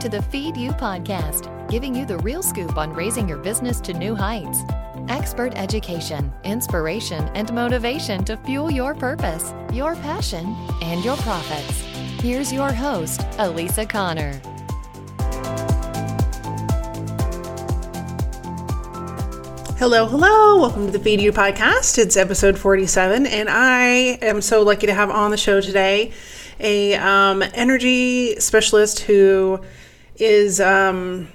to the Feed You podcast, giving you the real scoop on raising your business to new heights. Expert education, inspiration, and motivation to fuel your purpose, your passion, and your profits. Here's your host, Elisa Connor. Hello, hello. Welcome to the Feed You podcast. It's episode 47, and I am so lucky to have on the show today a um, energy specialist who is um,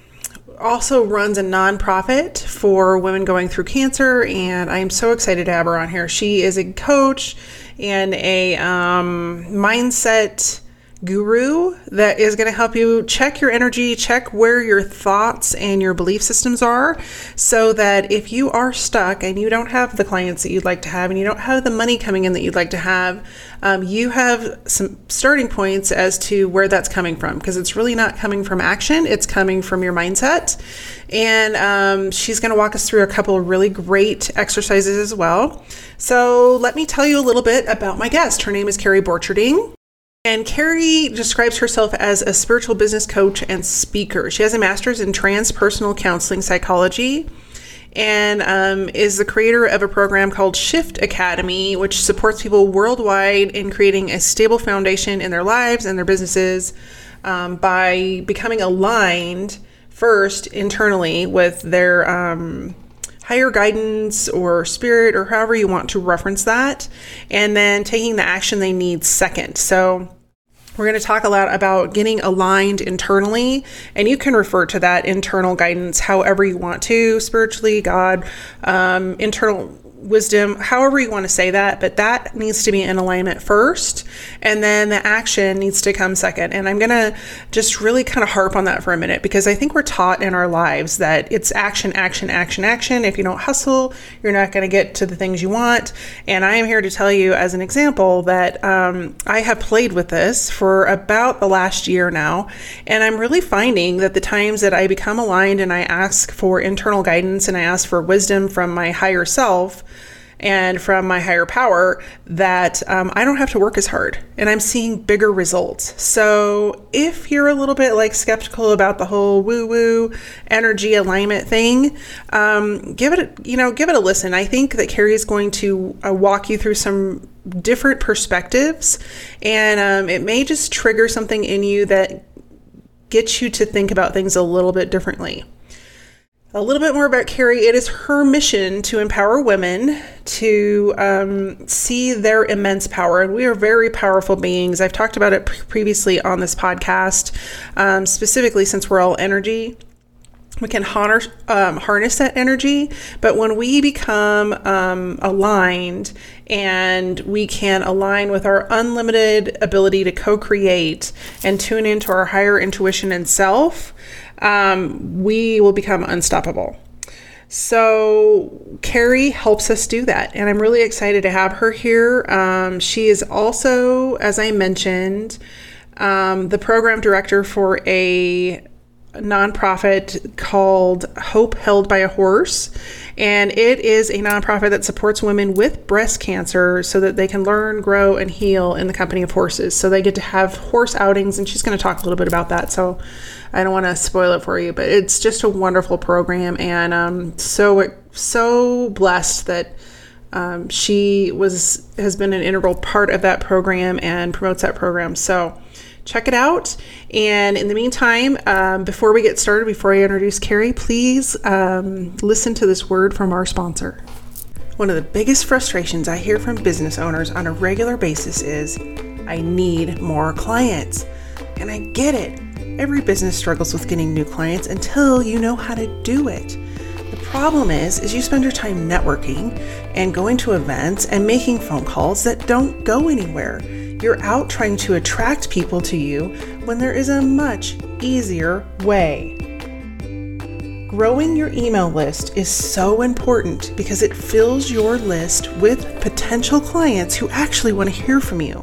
also runs a nonprofit for women going through cancer, and I am so excited to have her on here. She is a coach and a um, mindset guru that is going to help you check your energy, check where your thoughts and your belief systems are, so that if you are stuck and you don't have the clients that you'd like to have and you don't have the money coming in that you'd like to have, um, you have some starting points as to where that's coming from because it's really not coming from action, it's coming from your mindset. And um, she's going to walk us through a couple of really great exercises as well. So, let me tell you a little bit about my guest. Her name is Carrie Borcherding. And Carrie describes herself as a spiritual business coach and speaker. She has a master's in transpersonal counseling psychology and um, is the creator of a program called Shift Academy, which supports people worldwide in creating a stable foundation in their lives and their businesses um, by becoming aligned first internally with their. Um, higher guidance or spirit or however you want to reference that, and then taking the action they need second. So, we're going to talk a lot about getting aligned internally, and you can refer to that internal guidance however you want to spiritually, God, um, internal wisdom, however you want to say that, but that needs to be in alignment first. And then the action needs to come second. And I'm going to just really kind of harp on that for a minute because I think we're taught in our lives that it's action, action, action, action. If you don't hustle, you're not going to get to the things you want. And I am here to tell you, as an example, that um, I have played with this for about the last year now. And I'm really finding that the times that I become aligned and I ask for internal guidance and I ask for wisdom from my higher self, and from my higher power that um, I don't have to work as hard and I'm seeing bigger results. So if you're a little bit like skeptical about the whole woo woo energy alignment thing, um, give it, a, you know, give it a listen. I think that Carrie is going to uh, walk you through some different perspectives and um, it may just trigger something in you that gets you to think about things a little bit differently. A little bit more about Carrie. It is her mission to empower women to um, see their immense power. And we are very powerful beings. I've talked about it previously on this podcast, um, specifically since we're all energy. We can harness, um, harness that energy, but when we become um, aligned and we can align with our unlimited ability to co create and tune into our higher intuition and self, um, we will become unstoppable. So, Carrie helps us do that, and I'm really excited to have her here. Um, she is also, as I mentioned, um, the program director for a nonprofit called Hope Held by a Horse. And it is a nonprofit that supports women with breast cancer so that they can learn, grow, and heal in the company of horses. So they get to have horse outings, and she's going to talk a little bit about that. So I don't want to spoil it for you, but it's just a wonderful program, and um, so so blessed that. Um, she was has been an integral part of that program and promotes that program. So check it out. And in the meantime, um, before we get started, before I introduce Carrie, please um, listen to this word from our sponsor. One of the biggest frustrations I hear from business owners on a regular basis is I need more clients. And I get it. Every business struggles with getting new clients until you know how to do it. The problem is is you spend your time networking and going to events and making phone calls that don't go anywhere. You're out trying to attract people to you when there is a much easier way. Growing your email list is so important because it fills your list with potential clients who actually want to hear from you.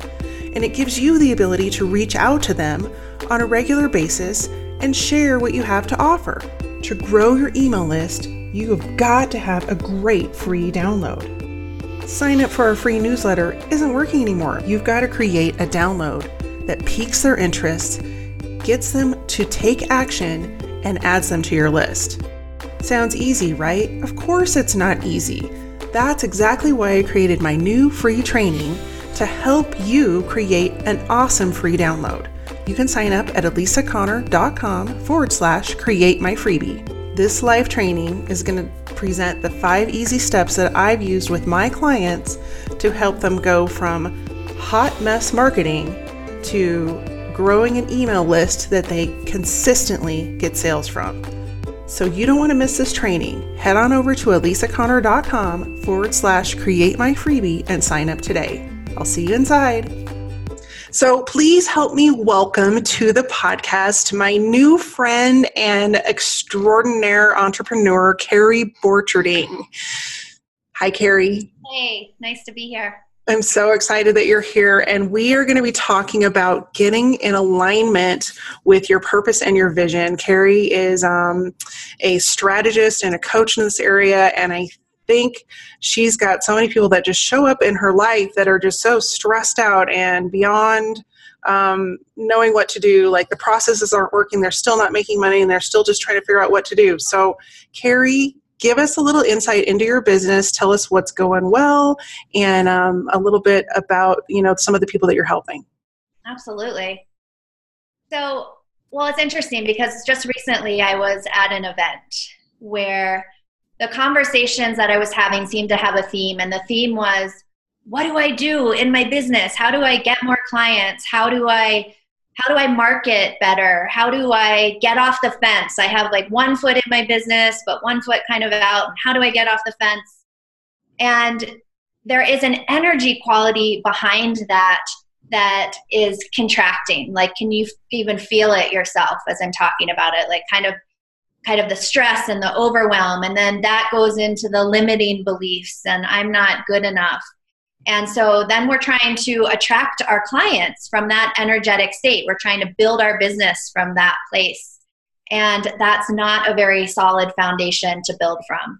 And it gives you the ability to reach out to them on a regular basis and share what you have to offer. To grow your email list, you have got to have a great free download sign up for our free newsletter isn't working anymore. You've got to create a download that piques their interest, gets them to take action and adds them to your list. Sounds easy, right? Of course, it's not easy. That's exactly why I created my new free training to help you create an awesome free download. You can sign up at elisaconnor.com forward slash create my freebie. This live training is going to present the five easy steps that I've used with my clients to help them go from hot mess marketing to growing an email list that they consistently get sales from. So you don't want to miss this training. Head on over to elisaconnor.com forward slash create my freebie and sign up today. I'll see you inside. So please help me welcome to the podcast my new friend and extraordinaire entrepreneur, Carrie Borcherding. Hi, Carrie. Hey, nice to be here. I'm so excited that you're here, and we are going to be talking about getting in alignment with your purpose and your vision. Carrie is um, a strategist and a coach in this area, and I think she's got so many people that just show up in her life that are just so stressed out and beyond um, knowing what to do. Like the processes aren't working, they're still not making money, and they're still just trying to figure out what to do. So, Carrie give us a little insight into your business tell us what's going well and um, a little bit about you know some of the people that you're helping absolutely so well it's interesting because just recently i was at an event where the conversations that i was having seemed to have a theme and the theme was what do i do in my business how do i get more clients how do i how do I market better? How do I get off the fence? I have like one foot in my business, but one foot kind of out. How do I get off the fence? And there is an energy quality behind that that is contracting. Like, can you even feel it yourself as I'm talking about it? Like, kind of kind of the stress and the overwhelm and then that goes into the limiting beliefs and i'm not good enough and so then we're trying to attract our clients from that energetic state. We're trying to build our business from that place. And that's not a very solid foundation to build from.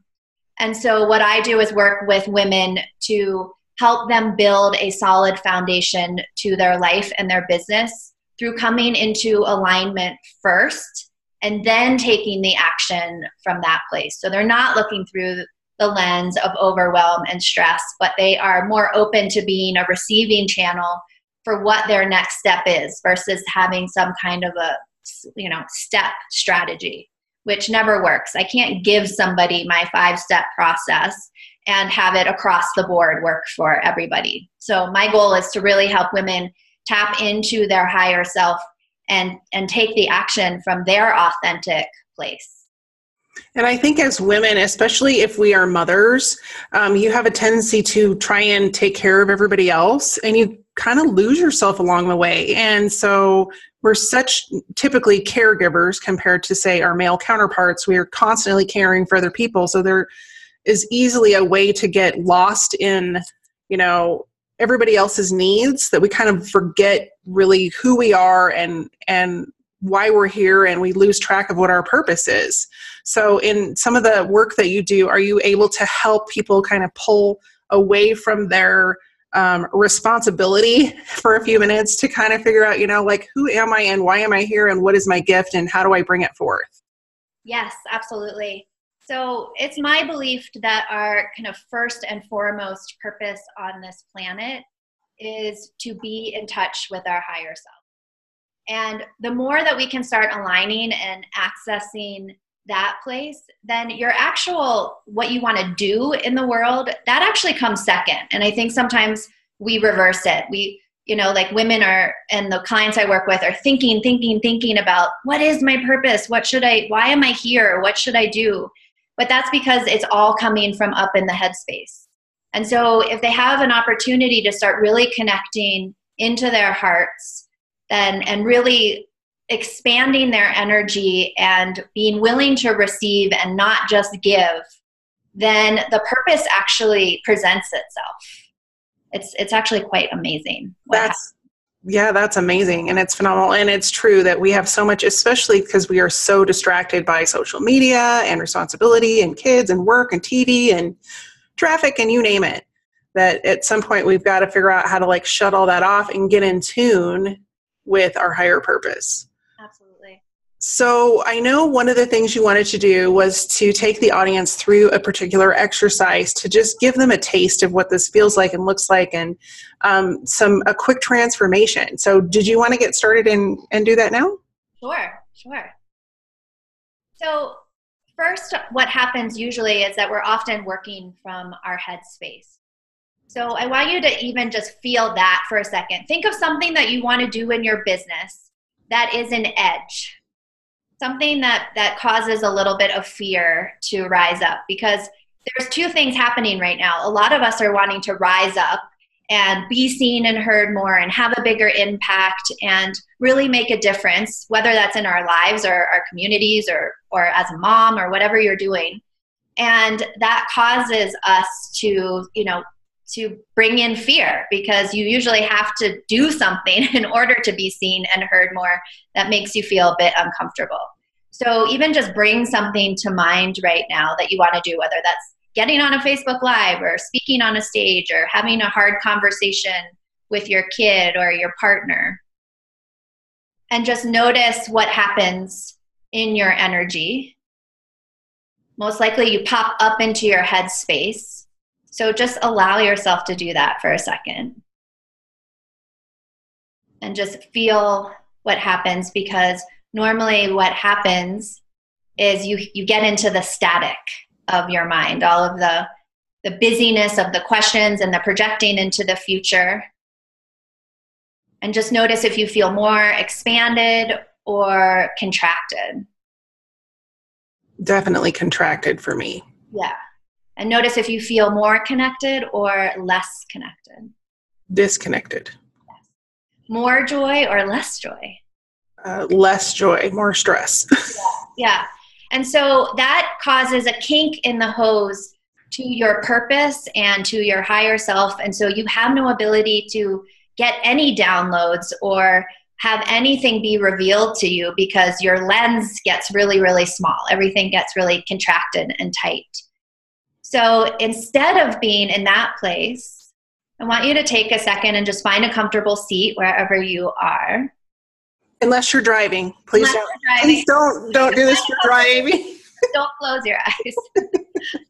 And so, what I do is work with women to help them build a solid foundation to their life and their business through coming into alignment first and then taking the action from that place. So, they're not looking through the lens of overwhelm and stress, but they are more open to being a receiving channel for what their next step is versus having some kind of a you know step strategy which never works i can't give somebody my five step process and have it across the board work for everybody so my goal is to really help women tap into their higher self and and take the action from their authentic place and I think as women, especially if we are mothers, um, you have a tendency to try and take care of everybody else and you kind of lose yourself along the way. And so we're such typically caregivers compared to, say, our male counterparts. We are constantly caring for other people. So there is easily a way to get lost in, you know, everybody else's needs that we kind of forget really who we are and and why we're here and we lose track of what our purpose is. So, in some of the work that you do, are you able to help people kind of pull away from their um, responsibility for a few minutes to kind of figure out, you know, like who am I and why am I here and what is my gift and how do I bring it forth? Yes, absolutely. So, it's my belief that our kind of first and foremost purpose on this planet is to be in touch with our higher self. And the more that we can start aligning and accessing that place, then your actual what you want to do in the world, that actually comes second. And I think sometimes we reverse it. We, you know, like women are and the clients I work with are thinking, thinking, thinking about what is my purpose? What should I why am I here? What should I do? But that's because it's all coming from up in the headspace. And so if they have an opportunity to start really connecting into their hearts and and really expanding their energy and being willing to receive and not just give then the purpose actually presents itself it's it's actually quite amazing that's yeah that's amazing and it's phenomenal and it's true that we have so much especially because we are so distracted by social media and responsibility and kids and work and tv and traffic and you name it that at some point we've got to figure out how to like shut all that off and get in tune with our higher purpose. So, I know one of the things you wanted to do was to take the audience through a particular exercise to just give them a taste of what this feels like and looks like, and um, some a quick transformation. So, did you want to get started and and do that now? Sure, sure. So, first, what happens usually is that we're often working from our headspace. So, I want you to even just feel that for a second. Think of something that you want to do in your business that is an edge, something that, that causes a little bit of fear to rise up because there's two things happening right now. A lot of us are wanting to rise up and be seen and heard more and have a bigger impact and really make a difference, whether that's in our lives or our communities or, or as a mom or whatever you're doing. And that causes us to, you know, to bring in fear because you usually have to do something in order to be seen and heard more that makes you feel a bit uncomfortable. So even just bring something to mind right now that you want to do, whether that's getting on a Facebook Live or speaking on a stage or having a hard conversation with your kid or your partner. And just notice what happens in your energy. Most likely, you pop up into your headspace. So just allow yourself to do that for a second. And just feel what happens because normally what happens is you, you get into the static of your mind, all of the the busyness of the questions and the projecting into the future. And just notice if you feel more expanded or contracted. Definitely contracted for me. Yeah. And notice if you feel more connected or less connected. Disconnected. Yes. More joy or less joy? Uh, less joy, more stress. yeah. yeah. And so that causes a kink in the hose to your purpose and to your higher self. And so you have no ability to get any downloads or have anything be revealed to you because your lens gets really, really small. Everything gets really contracted and tight. So instead of being in that place, I want you to take a second and just find a comfortable seat wherever you are. Unless you're driving, please Unless don't. Driving. Please don't don't do this for driving. don't close your eyes.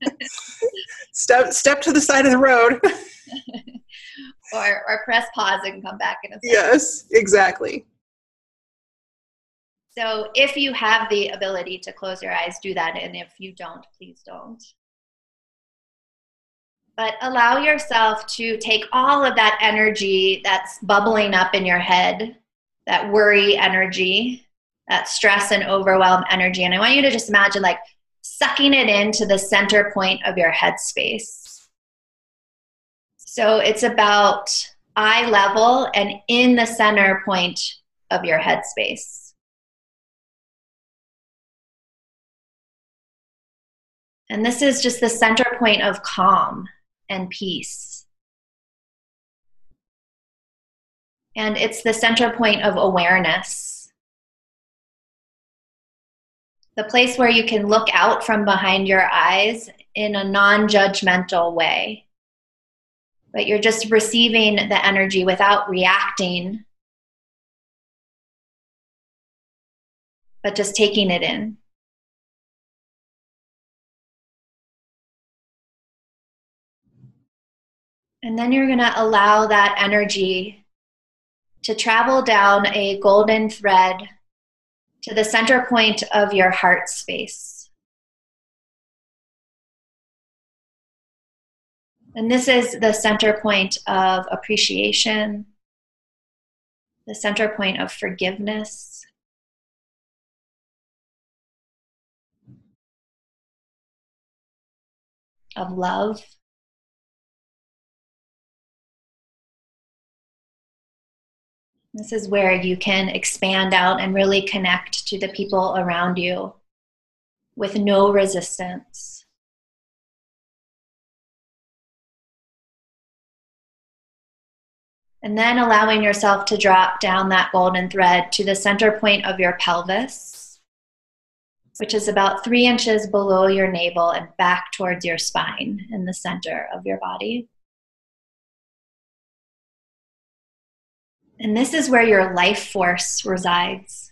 step step to the side of the road. or or press pause and come back in a second. Yes, exactly. So if you have the ability to close your eyes, do that. And if you don't, please don't. But allow yourself to take all of that energy that's bubbling up in your head that worry energy, that stress and overwhelm energy. And I want you to just imagine like sucking it into the center point of your headspace. So it's about eye level and in the center point of your headspace. And this is just the center point of calm and peace. And it's the center point of awareness. The place where you can look out from behind your eyes in a non judgmental way. But you're just receiving the energy without reacting, but just taking it in. And then you're going to allow that energy to travel down a golden thread to the center point of your heart space. And this is the center point of appreciation, the center point of forgiveness. Of love. This is where you can expand out and really connect to the people around you with no resistance. And then allowing yourself to drop down that golden thread to the center point of your pelvis, which is about three inches below your navel and back towards your spine in the center of your body. And this is where your life force resides.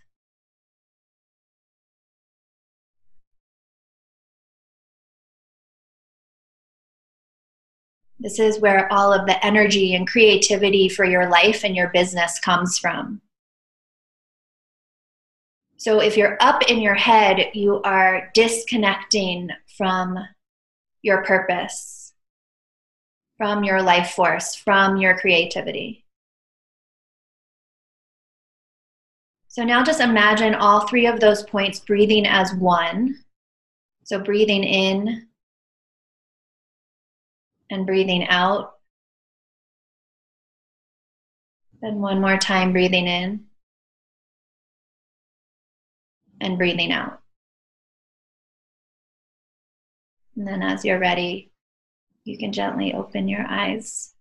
This is where all of the energy and creativity for your life and your business comes from. So, if you're up in your head, you are disconnecting from your purpose, from your life force, from your creativity. So now just imagine all three of those points breathing as one. So breathing in and breathing out. Then one more time, breathing in and breathing out. And then, as you're ready, you can gently open your eyes.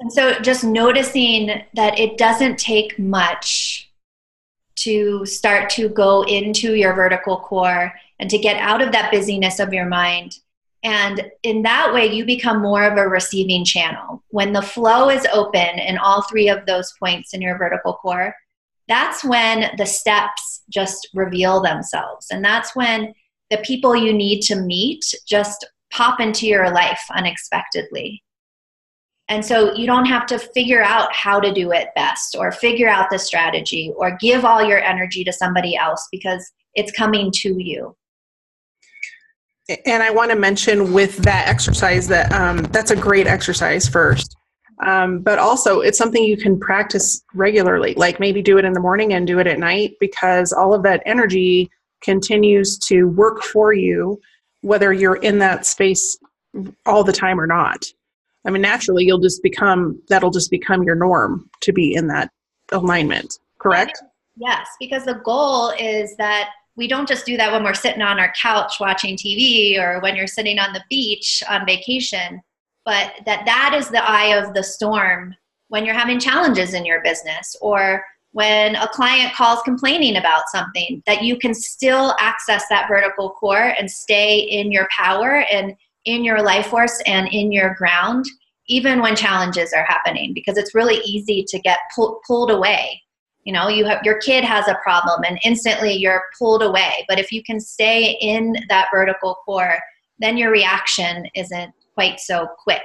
And so, just noticing that it doesn't take much to start to go into your vertical core and to get out of that busyness of your mind. And in that way, you become more of a receiving channel. When the flow is open in all three of those points in your vertical core, that's when the steps just reveal themselves. And that's when the people you need to meet just pop into your life unexpectedly. And so you don't have to figure out how to do it best or figure out the strategy or give all your energy to somebody else because it's coming to you and I want to mention with that exercise that um, that's a great exercise first. Um, but also, it's something you can practice regularly, like maybe do it in the morning and do it at night because all of that energy continues to work for you, whether you're in that space all the time or not. I mean, naturally, you'll just become that'll just become your norm to be in that alignment, correct? Yes, because the goal is that we don't just do that when we're sitting on our couch watching TV or when you're sitting on the beach on vacation, but that that is the eye of the storm when you're having challenges in your business or when a client calls complaining about something that you can still access that vertical core and stay in your power and in your life force and in your ground even when challenges are happening because it's really easy to get pull, pulled away. You know you have your kid has a problem and instantly you're pulled away. But if you can stay in that vertical core then your reaction isn't quite so quick.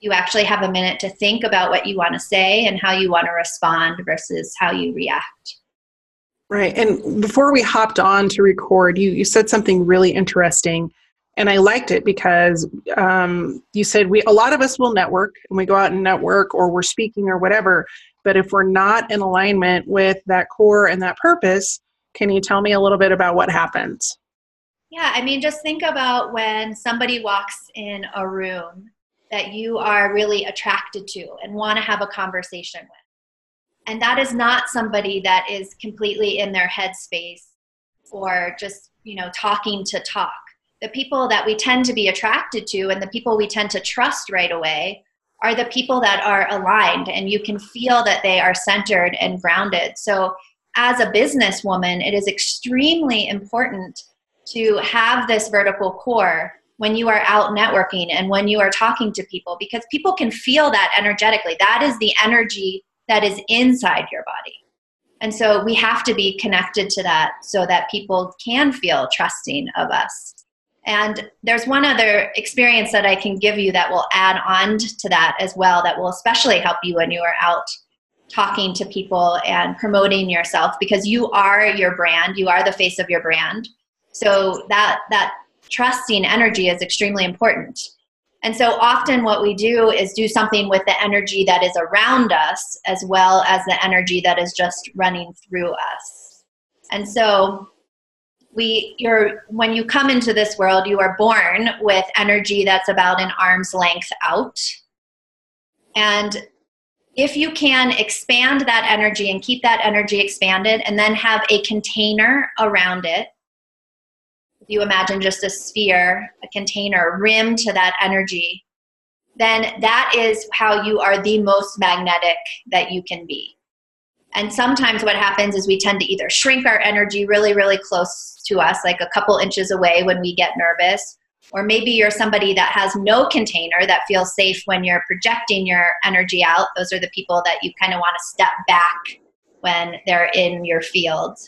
You actually have a minute to think about what you want to say and how you want to respond versus how you react. Right and before we hopped on to record you you said something really interesting and I liked it because um, you said we a lot of us will network and we go out and network or we're speaking or whatever, but if we're not in alignment with that core and that purpose, can you tell me a little bit about what happens? Yeah, I mean, just think about when somebody walks in a room that you are really attracted to and want to have a conversation with. And that is not somebody that is completely in their headspace or just, you know, talking to talk. The people that we tend to be attracted to and the people we tend to trust right away are the people that are aligned and you can feel that they are centered and grounded. So, as a businesswoman, it is extremely important to have this vertical core when you are out networking and when you are talking to people because people can feel that energetically. That is the energy that is inside your body. And so we have to be connected to that so that people can feel trusting of us. And there's one other experience that I can give you that will add on to that as well, that will especially help you when you are out talking to people and promoting yourself because you are your brand, you are the face of your brand. So that that trusting energy is extremely important. And so often what we do is do something with the energy that is around us as well as the energy that is just running through us. And so we you're when you come into this world you are born with energy that's about an arm's length out. And if you can expand that energy and keep that energy expanded and then have a container around it if you imagine just a sphere a container rim to that energy then that is how you are the most magnetic that you can be. And sometimes what happens is we tend to either shrink our energy really, really close to us, like a couple inches away when we get nervous, or maybe you're somebody that has no container that feels safe when you're projecting your energy out. Those are the people that you kind of want to step back when they're in your field.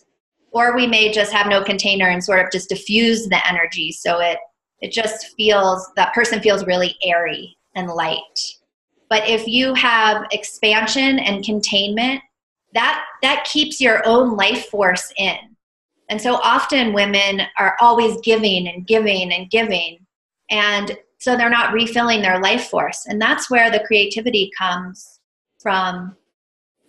Or we may just have no container and sort of just diffuse the energy so it it just feels that person feels really airy and light. But if you have expansion and containment, that that keeps your own life force in. And so often women are always giving and giving and giving. And so they're not refilling their life force. And that's where the creativity comes from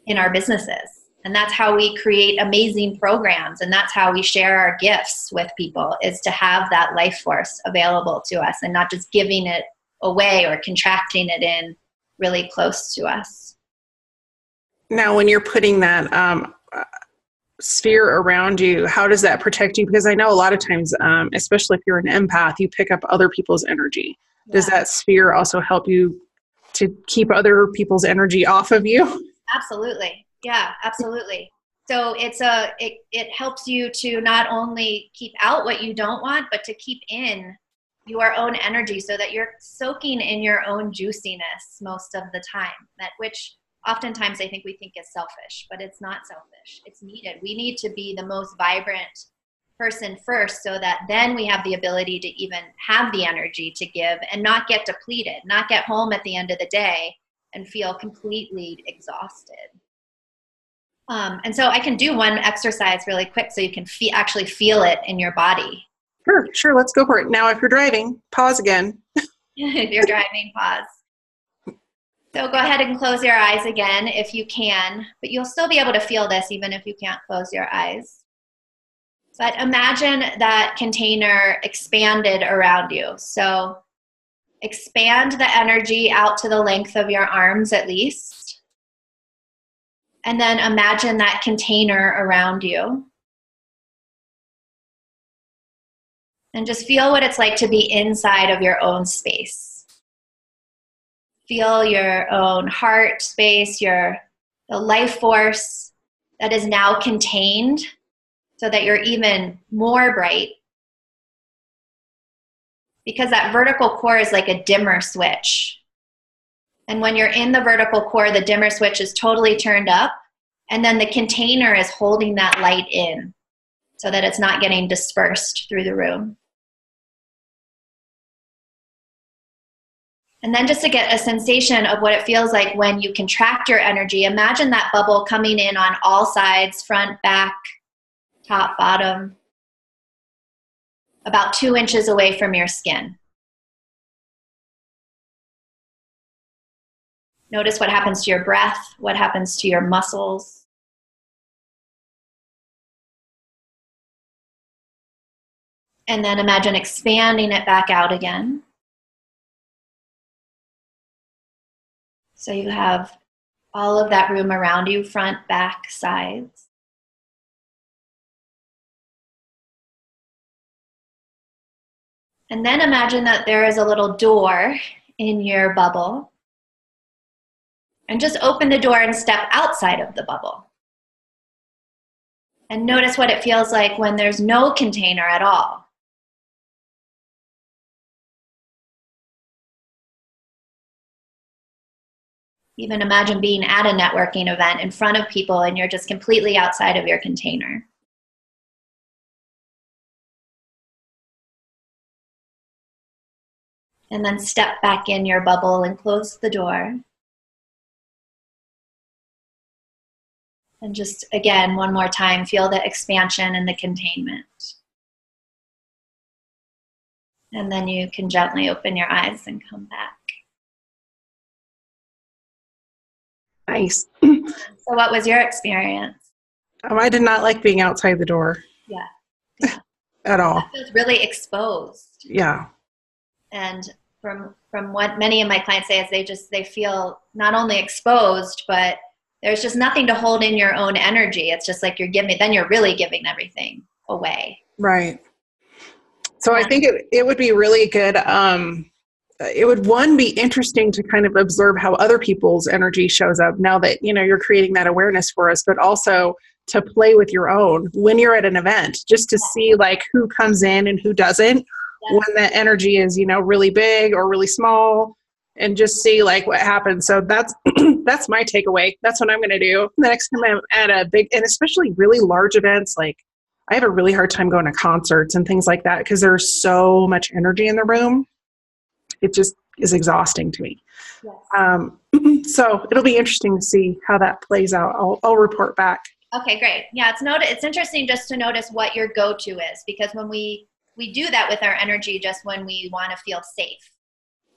in our businesses and that's how we create amazing programs and that's how we share our gifts with people is to have that life force available to us and not just giving it away or contracting it in really close to us now when you're putting that um, sphere around you how does that protect you because i know a lot of times um, especially if you're an empath you pick up other people's energy yeah. does that sphere also help you to keep other people's energy off of you absolutely yeah, absolutely. So it's a it, it helps you to not only keep out what you don't want, but to keep in your own energy so that you're soaking in your own juiciness most of the time. That which oftentimes I think we think is selfish, but it's not selfish. It's needed. We need to be the most vibrant person first so that then we have the ability to even have the energy to give and not get depleted, not get home at the end of the day and feel completely exhausted. Um, and so I can do one exercise really quick so you can fe- actually feel it in your body. Sure, sure. Let's go for it. Now, if you're driving, pause again. if you're driving, pause. So go ahead and close your eyes again if you can, but you'll still be able to feel this even if you can't close your eyes. But imagine that container expanded around you. So expand the energy out to the length of your arms at least. And then imagine that container around you. And just feel what it's like to be inside of your own space. Feel your own heart space, your the life force that is now contained so that you're even more bright. Because that vertical core is like a dimmer switch. And when you're in the vertical core, the dimmer switch is totally turned up. And then the container is holding that light in so that it's not getting dispersed through the room. And then just to get a sensation of what it feels like when you contract your energy, imagine that bubble coming in on all sides front, back, top, bottom, about two inches away from your skin. Notice what happens to your breath, what happens to your muscles. And then imagine expanding it back out again. So you have all of that room around you front, back, sides. And then imagine that there is a little door in your bubble and just open the door and step outside of the bubble. And notice what it feels like when there's no container at all. Even imagine being at a networking event in front of people and you're just completely outside of your container. And then step back in your bubble and close the door. And just again, one more time, feel the expansion and the containment. And then you can gently open your eyes and come back. Nice. so, what was your experience? Oh, I did not like being outside the door. Yeah. yeah. At all. It feels really exposed. Yeah. And from from what many of my clients say is they just they feel not only exposed but there's just nothing to hold in your own energy. It's just like you're giving, then you're really giving everything away. Right. So yeah. I think it, it would be really good. Um, it would one be interesting to kind of observe how other people's energy shows up now that you know you're creating that awareness for us, but also to play with your own when you're at an event, just to see like who comes in and who doesn't. Yeah. When the energy is you know really big or really small, and just see like what happens. So that's that's my takeaway. That's what I'm going to do the next time I'm at a big and especially really large events. Like I have a really hard time going to concerts and things like that because there's so much energy in the room. It just is exhausting to me. Yes. Um, so it'll be interesting to see how that plays out. I'll, I'll report back. Okay, great. Yeah, it's not, it's interesting just to notice what your go-to is because when we we do that with our energy just when we want to feel safe.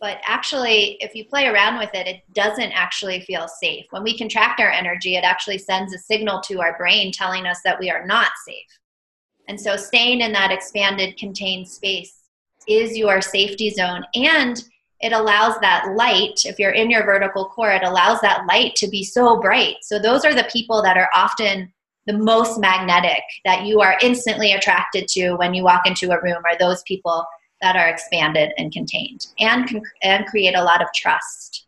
But actually, if you play around with it, it doesn't actually feel safe. When we contract our energy, it actually sends a signal to our brain telling us that we are not safe. And so, staying in that expanded, contained space is your safety zone. And it allows that light, if you're in your vertical core, it allows that light to be so bright. So, those are the people that are often the most magnetic that you are instantly attracted to when you walk into a room are those people that are expanded and contained and can, and create a lot of trust.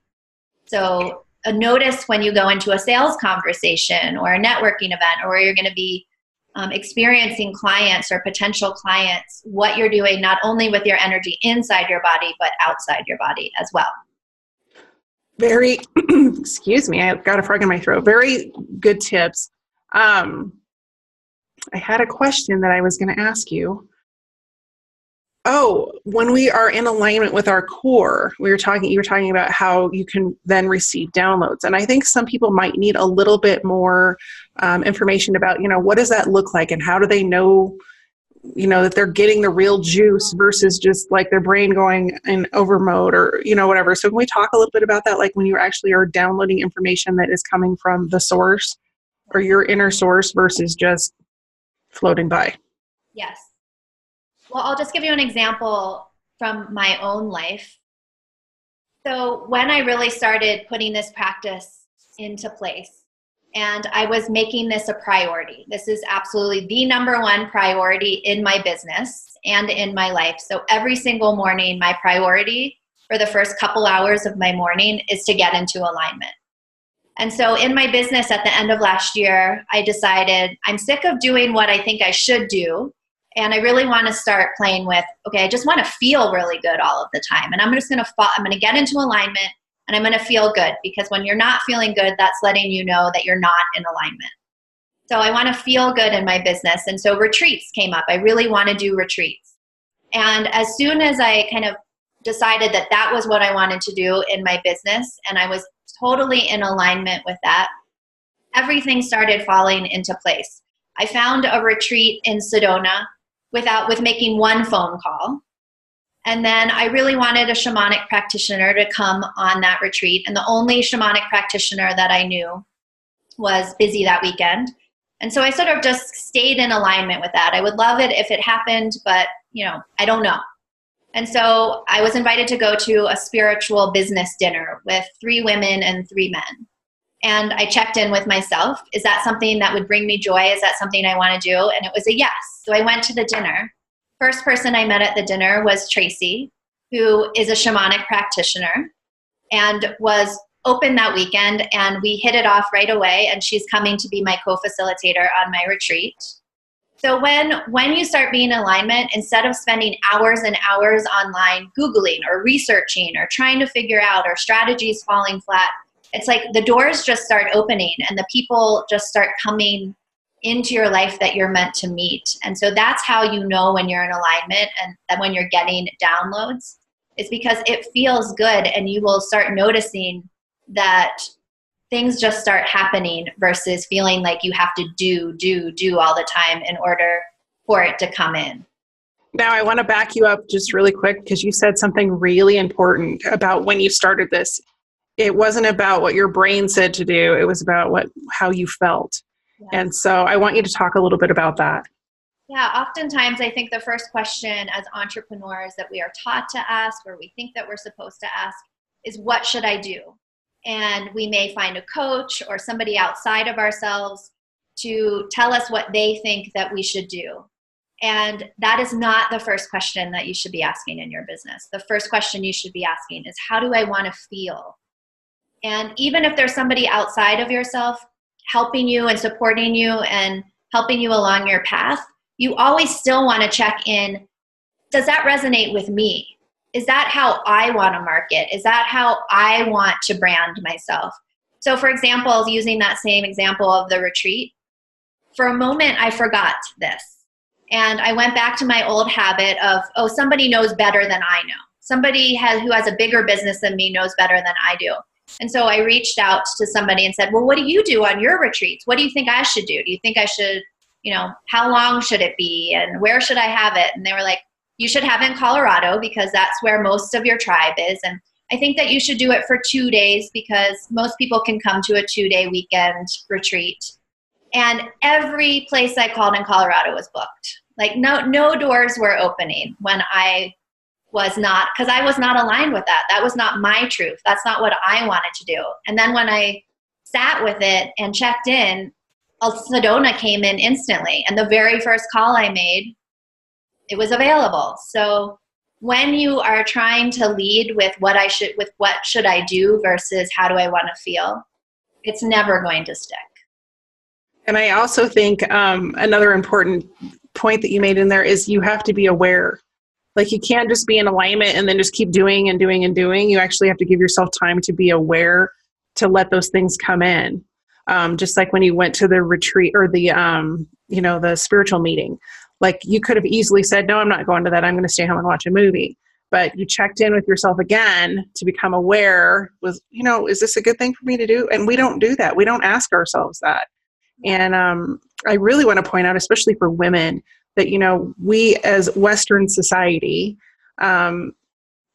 So, a notice when you go into a sales conversation or a networking event or you're going to be um, experiencing clients or potential clients, what you're doing not only with your energy inside your body, but outside your body as well. Very, excuse me, I've got a frog in my throat. Very good tips. Um, I had a question that I was going to ask you. Oh, when we are in alignment with our core, we were talking. You were talking about how you can then receive downloads, and I think some people might need a little bit more um, information about, you know, what does that look like, and how do they know, you know, that they're getting the real juice versus just like their brain going in over mode or you know whatever. So can we talk a little bit about that, like when you actually are downloading information that is coming from the source? or your inner source versus just floating by? Yes. Well, I'll just give you an example from my own life. So, when I really started putting this practice into place, and I was making this a priority. This is absolutely the number one priority in my business and in my life. So, every single morning, my priority for the first couple hours of my morning is to get into alignment. And so in my business at the end of last year, I decided I'm sick of doing what I think I should do. And I really want to start playing with, okay, I just want to feel really good all of the time. And I'm just going to, I'm going to get into alignment and I'm going to feel good because when you're not feeling good, that's letting you know that you're not in alignment. So I want to feel good in my business. And so retreats came up. I really want to do retreats. And as soon as I kind of decided that that was what I wanted to do in my business and I was totally in alignment with that, everything started falling into place. I found a retreat in Sedona without with making one phone call. And then I really wanted a shamanic practitioner to come on that retreat. And the only shamanic practitioner that I knew was busy that weekend. And so I sort of just stayed in alignment with that. I would love it if it happened, but you know, I don't know. And so I was invited to go to a spiritual business dinner with three women and three men. And I checked in with myself. Is that something that would bring me joy? Is that something I want to do? And it was a yes. So I went to the dinner. First person I met at the dinner was Tracy, who is a shamanic practitioner and was open that weekend. And we hit it off right away. And she's coming to be my co facilitator on my retreat. So when when you start being in alignment, instead of spending hours and hours online googling or researching or trying to figure out or strategies falling flat, it's like the doors just start opening and the people just start coming into your life that you're meant to meet. And so that's how you know when you're in alignment and when you're getting downloads is because it feels good and you will start noticing that things just start happening versus feeling like you have to do, do, do all the time in order for it to come in. Now, I want to back you up just really quick because you said something really important about when you started this. It wasn't about what your brain said to do, it was about what how you felt. Yes. And so I want you to talk a little bit about that. Yeah, oftentimes I think the first question as entrepreneurs that we are taught to ask or we think that we're supposed to ask is what should I do? and we may find a coach or somebody outside of ourselves to tell us what they think that we should do. And that is not the first question that you should be asking in your business. The first question you should be asking is how do I want to feel? And even if there's somebody outside of yourself helping you and supporting you and helping you along your path, you always still want to check in does that resonate with me? is that how I want to market? Is that how I want to brand myself? So, for example, using that same example of the retreat, for a moment I forgot this. And I went back to my old habit of, oh, somebody knows better than I know. Somebody has, who has a bigger business than me knows better than I do. And so I reached out to somebody and said, well, what do you do on your retreats? What do you think I should do? Do you think I should, you know, how long should it be? And where should I have it? And they were like, you should have it in Colorado because that's where most of your tribe is. And I think that you should do it for two days because most people can come to a two day weekend retreat. And every place I called in Colorado was booked. Like no no doors were opening when I was not because I was not aligned with that. That was not my truth. That's not what I wanted to do. And then when I sat with it and checked in, a Sedona came in instantly. And the very first call I made, it was available. So when you are trying to lead with what I should with what should I do versus how do I want to feel, it's never going to stick. And I also think um, another important point that you made in there is you have to be aware. Like you can't just be in alignment and then just keep doing and doing and doing. You actually have to give yourself time to be aware to let those things come in. Um, just like when you went to the retreat or the um, you know the spiritual meeting like you could have easily said, no, I'm not going to that. I'm going to stay home and watch a movie. But you checked in with yourself again to become aware was, you know, is this a good thing for me to do? And we don't do that. We don't ask ourselves that. And um, I really want to point out, especially for women, that, you know, we as Western society, um,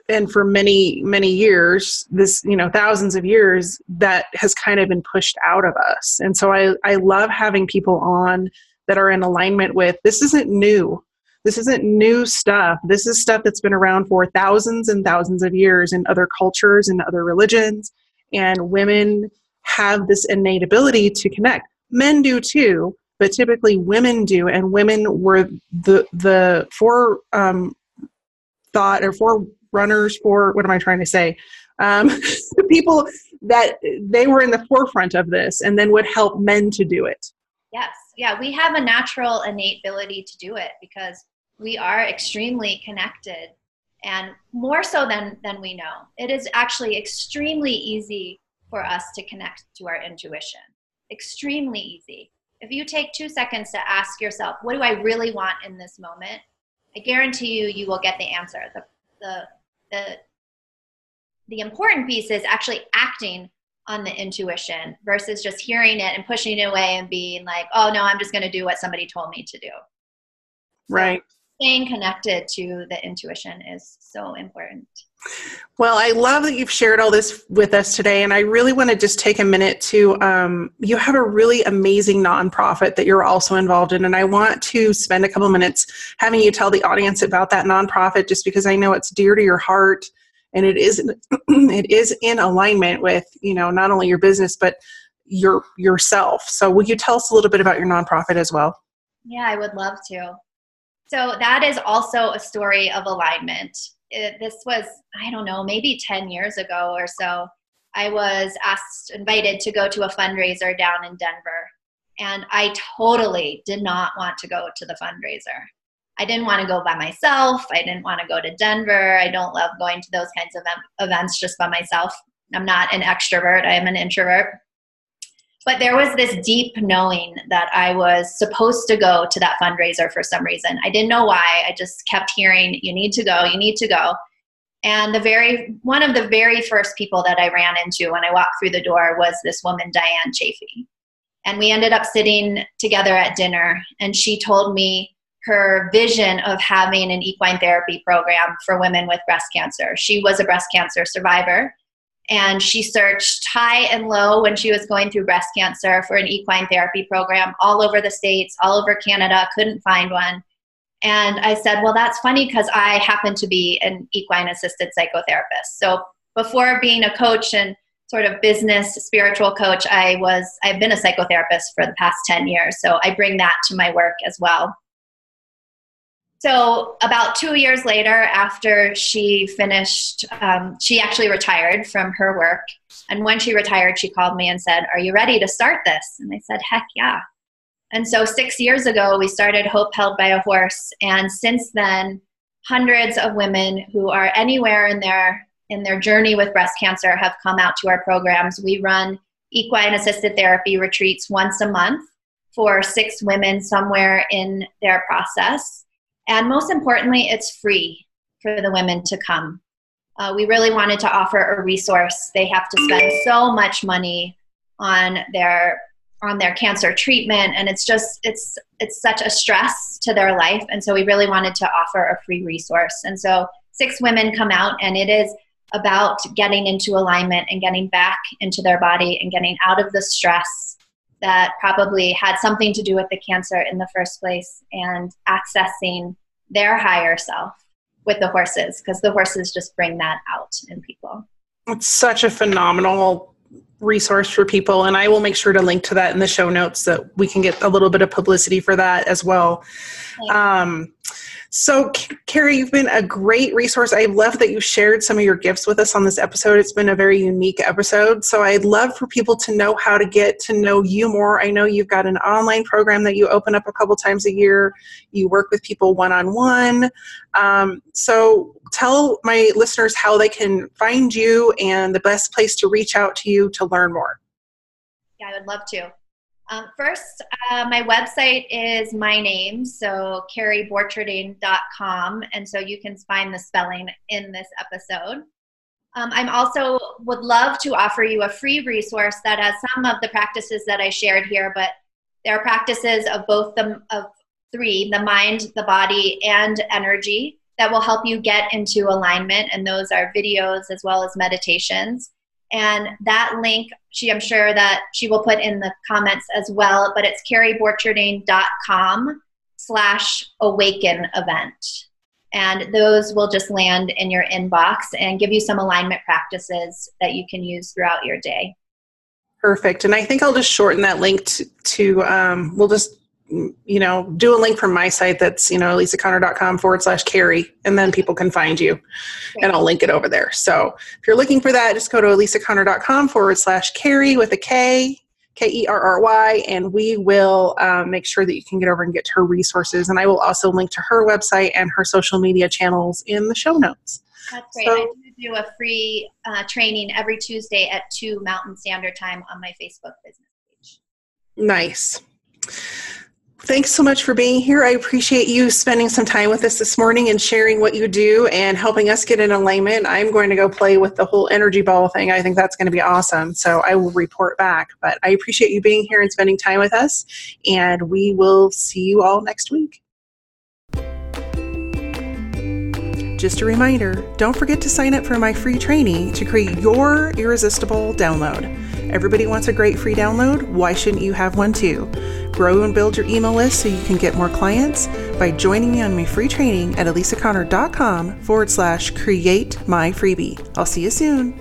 and for many many years this you know thousands of years that has kind of been pushed out of us and so i i love having people on that are in alignment with this isn't new. This isn't new stuff. This is stuff that's been around for thousands and thousands of years in other cultures and other religions. And women have this innate ability to connect. Men do too, but typically women do. And women were the the four um, thought or four runners for what am I trying to say? Um, the people that they were in the forefront of this and then would help men to do it. Yes yeah we have a natural innate ability to do it because we are extremely connected and more so than than we know it is actually extremely easy for us to connect to our intuition extremely easy if you take two seconds to ask yourself what do i really want in this moment i guarantee you you will get the answer the the the, the important piece is actually acting on the intuition versus just hearing it and pushing it away and being like, oh no, I'm just going to do what somebody told me to do. Right. Staying connected to the intuition is so important. Well, I love that you've shared all this with us today, and I really want to just take a minute to. Um, you have a really amazing nonprofit that you're also involved in, and I want to spend a couple minutes having you tell the audience about that nonprofit, just because I know it's dear to your heart and it is it is in alignment with you know not only your business but your yourself so will you tell us a little bit about your nonprofit as well yeah i would love to so that is also a story of alignment it, this was i don't know maybe 10 years ago or so i was asked invited to go to a fundraiser down in denver and i totally did not want to go to the fundraiser I didn't want to go by myself. I didn't want to go to Denver. I don't love going to those kinds of events just by myself. I'm not an extrovert, I am an introvert. But there was this deep knowing that I was supposed to go to that fundraiser for some reason. I didn't know why. I just kept hearing, you need to go, you need to go. And the very one of the very first people that I ran into when I walked through the door was this woman, Diane Chafee. And we ended up sitting together at dinner, and she told me her vision of having an equine therapy program for women with breast cancer. She was a breast cancer survivor and she searched high and low when she was going through breast cancer for an equine therapy program all over the states, all over Canada, couldn't find one. And I said, Well, that's funny because I happen to be an equine assisted psychotherapist. So before being a coach and sort of business spiritual coach, I was I've been a psychotherapist for the past 10 years. So I bring that to my work as well. So, about two years later, after she finished, um, she actually retired from her work. And when she retired, she called me and said, Are you ready to start this? And I said, Heck yeah. And so, six years ago, we started Hope Held by a Horse. And since then, hundreds of women who are anywhere in their in their journey with breast cancer have come out to our programs. We run equine assisted therapy retreats once a month for six women somewhere in their process. And most importantly, it's free for the women to come. Uh, we really wanted to offer a resource. They have to spend so much money on their on their cancer treatment and it's just it's it's such a stress to their life and so we really wanted to offer a free resource and so six women come out and it is about getting into alignment and getting back into their body and getting out of the stress that probably had something to do with the cancer in the first place and accessing their higher self with the horses because the horses just bring that out in people. It's such a phenomenal resource for people and I will make sure to link to that in the show notes so that we can get a little bit of publicity for that as well. Um, so, Kerry, you've been a great resource. I love that you shared some of your gifts with us on this episode. It's been a very unique episode. So, I'd love for people to know how to get to know you more. I know you've got an online program that you open up a couple times a year, you work with people one on one. So, tell my listeners how they can find you and the best place to reach out to you to learn more. Yeah, I would love to. Um, first, uh, my website is my name, so kerryborcherding.com, and so you can find the spelling in this episode. Um, I'm also would love to offer you a free resource that has some of the practices that I shared here, but there are practices of both the of three: the mind, the body, and energy that will help you get into alignment. And those are videos as well as meditations. And that link, she I'm sure that she will put in the comments as well, but it's kerryborcherding.com slash awaken event. And those will just land in your inbox and give you some alignment practices that you can use throughout your day. Perfect. And I think I'll just shorten that link to, to um, we'll just you know, do a link from my site that's, you know, elisaconner.com forward slash kerry, and then people can find you and I'll link it over there. So if you're looking for that, just go to elisaconner.com forward slash kerry with a K, K E R R Y, and we will um, make sure that you can get over and get her resources. And I will also link to her website and her social media channels in the show notes. That's great. So, I do do a free uh, training every Tuesday at 2 Mountain Standard Time on my Facebook business page. Nice. Thanks so much for being here. I appreciate you spending some time with us this morning and sharing what you do and helping us get in alignment. I'm going to go play with the whole energy ball thing. I think that's going to be awesome. So I will report back. But I appreciate you being here and spending time with us. And we will see you all next week. Just a reminder don't forget to sign up for my free training to create your irresistible download. Everybody wants a great free download. Why shouldn't you have one too? Grow and build your email list so you can get more clients by joining me on my free training at elisaconner.com forward slash create my freebie. I'll see you soon.